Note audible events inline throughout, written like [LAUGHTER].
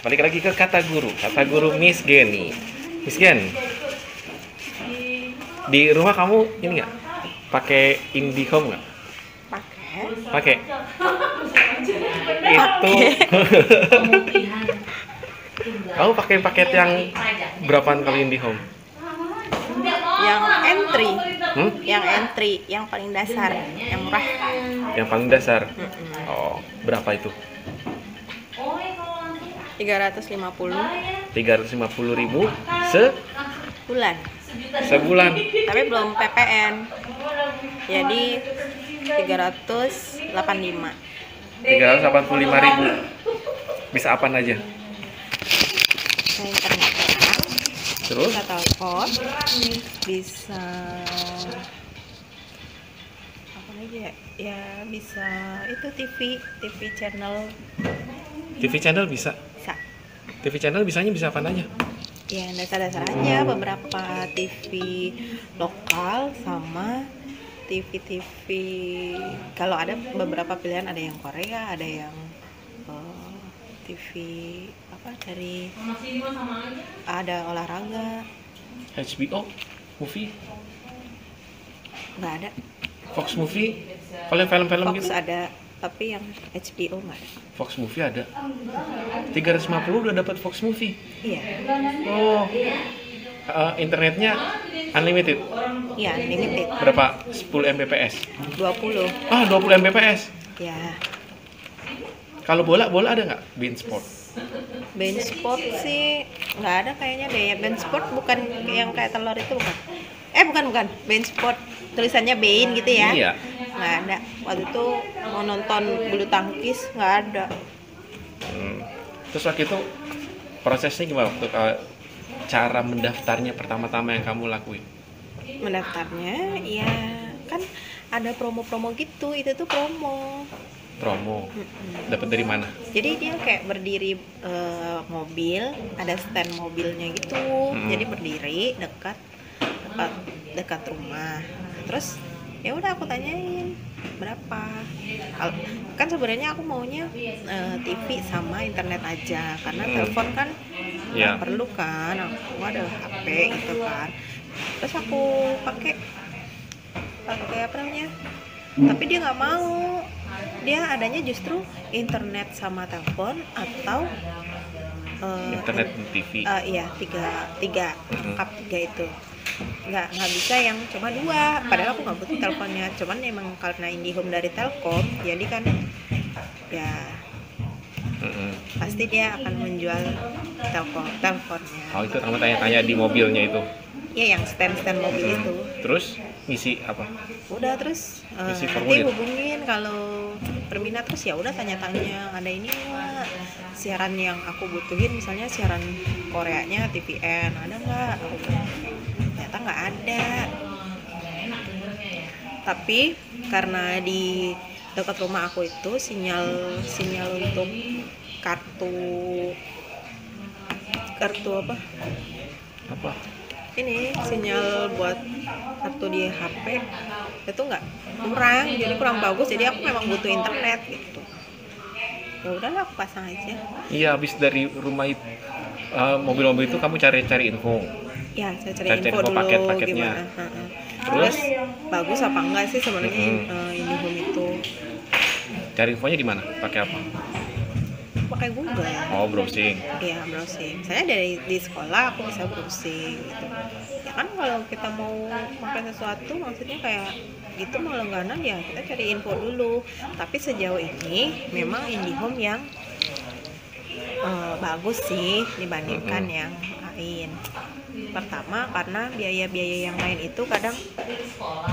balik lagi ke kata guru. Kata guru Miss Geni. Miss Gen di rumah kamu ini nggak? Pakai IndiHome nggak? Pakai. Pakai. Itu. Kamu pakai paket yang berapaan kali IndiHome yang entry. Hmm? yang entry yang paling dasar yang murah. Yang paling dasar? Oh berapa itu 350 350.000 ribu se bulan. sebulan. Tapi belum PPN jadi 385 385.000 ribu. Bisa apa aja? Bisa internet. Terus? Bisa telepon. Bisa apa lagi ya? Ya bisa itu TV TV channel TV channel bisa. Bisa. TV channel bisanya bisa apa aja ya dasar-dasar aja beberapa TV lokal sama TV-TV kalau ada beberapa pilihan ada yang Korea ada yang eh, TV apa dari ada olahraga. HBO movie? Nggak ada. Fox movie? Kalau yang film-film Fox gitu? ada tapi yang HBO nggak ada. Fox movie ada. 350 udah dapat Fox movie? Iya. Oh. Eh, internetnya unlimited? Iya limited berapa? 10 Mbps? 20 ah 20 Mbps? Ya kalau bola bola ada nggak? Bein sport? Band sport sih nggak ada kayaknya deh. Ya band sport bukan yang kayak telur itu bukan. Eh bukan bukan. Band sport. Tulisannya bein gitu ya. Iya nggak ada. Waktu itu mau nonton bulu tangkis nggak ada. Hmm. terus waktu itu prosesnya gimana? Waktu cara mendaftarnya pertama-tama yang kamu lakuin? Mendaftarnya ya kan ada promo-promo gitu itu tuh promo. Promo. Dapat dari mana? Jadi dia kayak berdiri eh, mobil ada stand mobilnya gitu. Mm-mm. jadi berdiri dekat dekat dekat rumah. Terus ya udah aku tanyain berapa? Kan sebenarnya aku maunya eh, TV sama internet aja karena Mm. telepon kan nggak Iya. perlu kan aku ada HP gitu kan. Terus aku pakai pakai apa namanya tapi dia nggak mau. Dia adanya justru internet sama telepon atau eh, internet dan TV eh, iya tiga tiga lengkap tiga itu nggak nggak bisa yang cuma dua. Padahal aku nggak butuh teleponnya. Cuman emang karena IndiHome dari Telkom jadi kan ya pasti dia akan menjual telepon teleponnya. Oh itu kamu tanya-tanya di mobilnya itu? Ya yang stand stand mobil Hmm. itu. Terus ngisi apa? Udah terus eh, Isi nanti formulir. hubungin kalau berminat terus ya udah tanya-tanya ada ini nggak? Siaran yang aku butuhin misalnya siaran Koreanya TVN ada nggak ternyata nggak ada. Tapi karena di dekat rumah aku itu sinyal sinyal untuk kartu kartu apa? Apa? Ini sinyal buat kartu di HP itu nggak kurang jadi kurang bagus jadi aku memang butuh internet gitu. Ya udahlah aku pasang aja. Iya habis dari rumah itu eh, mobil-mobil itu kamu cari-cari info ya saya cari Cari-cari info info dulu paket-paketnya. gimana Heeh. Terus? terus bagus apa enggak sih sebenarnya Mm-mm. eh, IndiHome itu cari infonya di mana pakai apa pakai Google oh browsing Iya browsing. Saya dari di sekolah aku bisa browsing gitu. Ya kan kalau kita mau makan sesuatu maksudnya kayak gitu mau langganan ya kita cari info dulu. Tapi sejauh ini memang IndiHome yang eh, bagus sih dibandingkan Mm-mm. yang lain. Pertama karena biaya-biaya yang lain itu kadang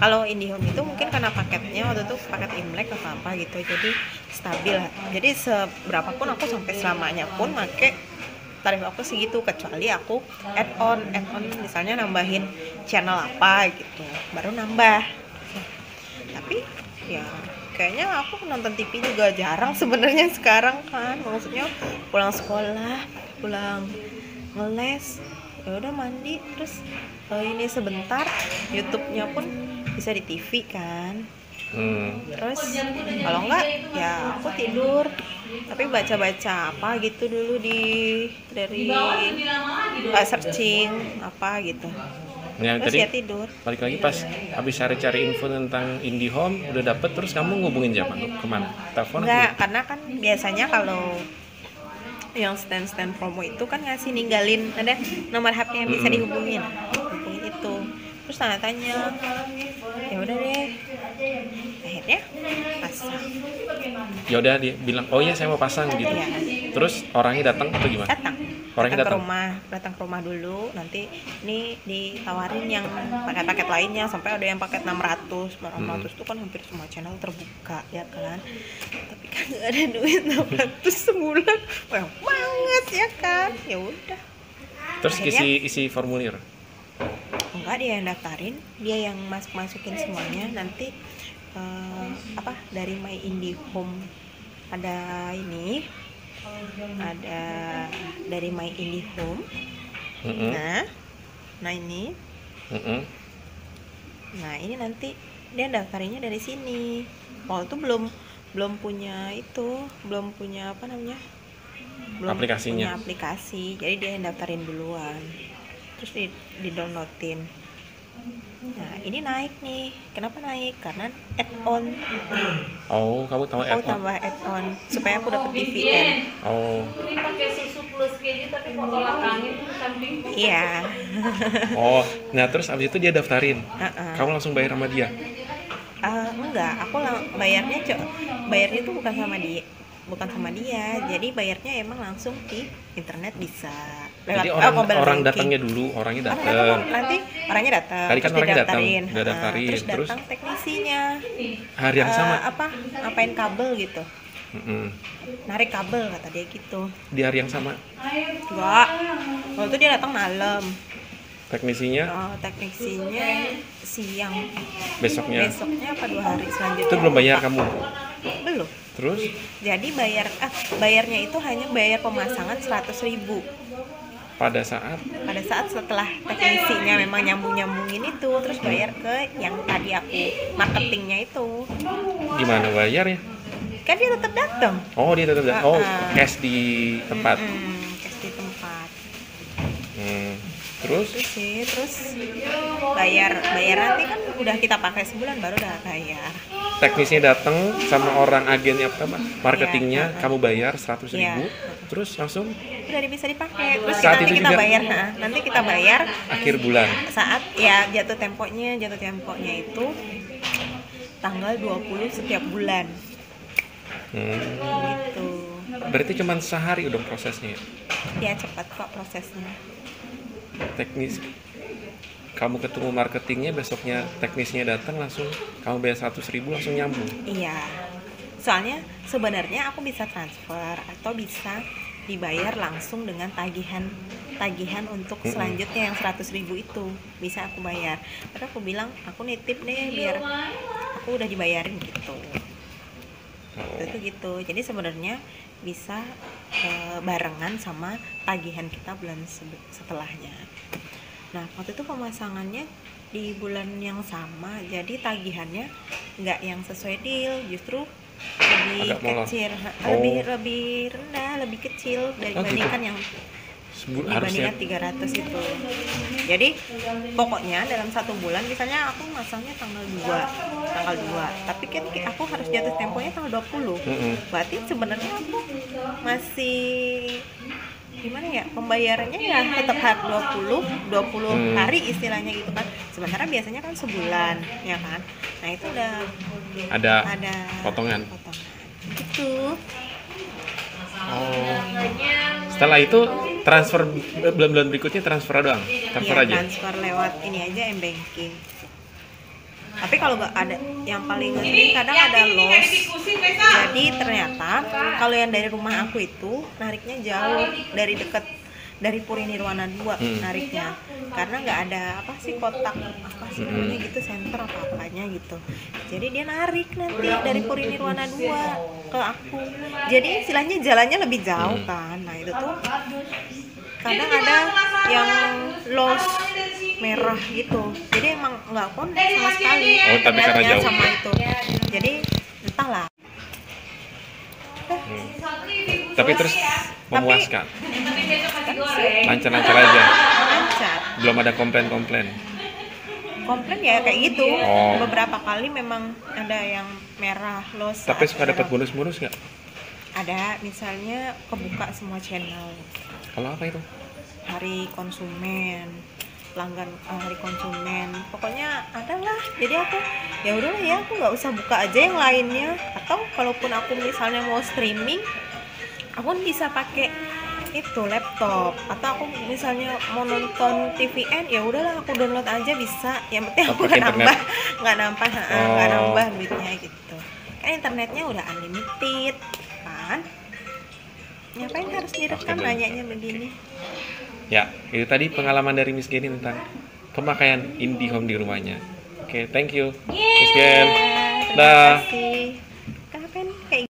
kalau IndiHome itu mungkin karena paketnya waktu itu paket Imlek atau apa gitu jadi stabil. Jadi seberapa pun aku sampai selamanya pun make tarif aku segitu kecuali aku add on add on misalnya nambahin channel apa gitu baru nambah. Tapi ya kayaknya aku nonton TV juga jarang sebenarnya sekarang kan maksudnya pulang sekolah pulang ngeles ya udah mandi terus eh, ini sebentar YouTube-nya pun bisa di TV kan hmm. terus kalau enggak ya aku tidur tapi baca-baca apa gitu dulu di dari uh, searching apa gitu Ya, terus tadi ya tidur balik lagi pas habis cari-cari info tentang IndiHome udah dapet terus kamu ngubungin siapa? Ke mana? Telepon enggak atau? karena kan biasanya kalau yang stand-stand promo itu kan ngasih ninggalin ada nomor HP yang bisa Mm-mm. dihubungin. Hubungin itu terus tanya-tanya ya udah deh akhirnya pasang Ya udah dia bilang, "Oh iya saya mau pasang" gitu. Iya. Terus orangnya datang atau gimana? datang Orangnya datang ke datang. rumah datang ke rumah dulu nanti ini ditawarin yang paket-paket lainnya sampai ada yang paket 600 Hmm. 600 itu kan hampir semua channel terbuka ya kan tapi kan nggak ada duit 600 sebulan banyak banget ya kan ya udah Terus Akhirnya- isi isi formulir. enggak dia yang daftarin dia yang masuk masukin semuanya nanti eh, apa dari My Indie Home. Ada ini ada dari My Indie Home. Mm-mm. nah nah ini. Mm-mm. nah ini nanti dia daftarinnya dari sini. Waktu itu belum belum punya itu belum punya apa namanya? Belum Aplikasinya. punya aplikasi. Jadi dia yang daftarin duluan. Terus di di downloadin nah ini naik nih kenapa naik karena add on Oh, kamu tahu aku add-on? tambah add on supaya aku dapat VPN Oh, Ini pakai susu plus keju tapi kok tolak angin tuh samping. iya [LAUGHS] oh. Nah terus abis itu dia daftarin. Heeh. Kamu langsung bayar sama dia. Ah, enggak, aku lang- bayarnya cok, bayarnya itu bukan sama dia, bukan sama dia. Jadi bayarnya emang langsung di internet bisa. Lewat Jadi oh, orang mobile orang datangnya dulu, orangnya Orang datang. nanti orangnya datang. Tadi kan terus orangnya datang, udah Ah, daftarin, terus terus? datang teknisinya. Hari yang Eh, sama. apa? Ngapain kabel gitu? Mm-mm. Narik kabel kata dia gitu. Di hari yang sama Enggak. Waktu itu dia datang malam. teknisinya Oh, teknisinya siang. besoknya. Besoknya apa dua hari selanjutnya? Itu belum bayar kamu. Belum. Terus Jadi bayar ah bayarnya itu hanya bayar pemasangan 100.000 ribu pada saat pada saat setelah teknisinya memang nyambung nyambungin itu terus bayar ke yang tadi aku marketingnya itu gimana bayar ya? kan dia tetap datang Oh dia tetap dat- oh Ah, ah. cash di tempat. Mm-mm, cash di tempat Hmm. Terus terus sih terus bayar bayar nanti kan udah kita pakai sebulan baru udah bayar teknisnya datang sama orang agennya apa apa marketingnya Iya. kamu bayar 100.000 ribu Iya. terus langsung udah bisa dipakai. Terus Saat nanti itu kita juga- bayar nah, nanti kita bayar. Akhir bulan. Saat ya jatuh temponya jatuh temponya itu tanggal 20 setiap bulan. Hmm. gitu. Berarti cuma sehari udah prosesnya? Ya? ya cepat kok prosesnya. Teknis kamu ketemu marketingnya besoknya teknisnya datang langsung kamu bayar 100.000 ribu langsung nyambung. Iya. Soalnya sebenarnya aku bisa transfer atau bisa dibayar langsung dengan tagihan tagihan untuk selanjutnya yang 100.000 ribu itu. Bisa aku bayar. Tapi aku bilang aku nitip deh biar aku udah dibayarin gitu. Oh. itu gitu. Jadi sebenarnya bisa eh, barengan sama tagihan kita bulan setelahnya nah waktu itu pemasangannya di bulan yang sama jadi tagihannya nggak yang sesuai deal justru lebih Agak kecil. Oh. lebih lebih rendah lebih kecil dibandingkan yang Sebul- harusnya. dibandingkan 300 itu. Jadi pokoknya dalam satu bulan misalnya aku masangnya tanggal 2 tanggal 2 tapi kan aku harus jatuh temponya tanggal 20 Mm-mm. berarti sebenarnya aku masih gimana ya pembayarannya ya tetap hari 20 20 Hmm. hari istilahnya gitu kan. Sementara biasanya kan sebulan ya kan. Nah itu udah ada ada potongan. potongan. Gitu. Oh. Setelah itu transfer bulan-bulan berikutnya transfer doang? Transfer Iya, aja? transfer lewat ini aja m banking tapi kalau nggak ada yang paling ngeri kadang ada loss. jadi ternyata kalau yang dari rumah aku itu nariknya jauh dari dekat dari Puri Nirwana 2 Hmm. nariknya. Karena nggak ada apa sih kotak apa sih Hmm. namanya gitu center apa apanya gitu. Jadi dia narik nanti dari Puri Nirwana 2 ke aku. Jadi istilahnya jalannya lebih jauh Hmm. kan. Nah itu tuh. Kadang ada yang loss merah gitu jadi emang nggak kon sama sekali Oh, tapi karena jauh. sama itu jadi entahlah Hmm. Tapi terus memuaskan, goreng. lancar-lancar aja. lancar Belum ada komplain-komplain. komplain ya kayak gitu Oh. beberapa kali memang ada yang merah loh Tapi suka dapat bonus-bonus nggak? ada misalnya kebuka semua channel Kalau apa itu? hari konsumen pelanggan eh, hari konsumen. Pokoknya ada lah. Jadi aku ya udahlah ya aku nggak usah buka aja yang lainnya. Atau kalaupun aku misalnya mau streaming aku bisa pakai itu laptop. Atau aku misalnya mau nonton TVN ya udahlah aku download aja bisa. Yang penting aku Pakai nggak nambah nggak nambah nggak Oh. nambah duitnya gitu. Kan internetnya udah unlimited kan? Ngapain harus direkam nanyanya begini Ya, itu tadi pengalaman dari Miss Geni tentang pemakaian IndiHome di rumahnya. Oke, thank you. Miss Gen. Terima Dah.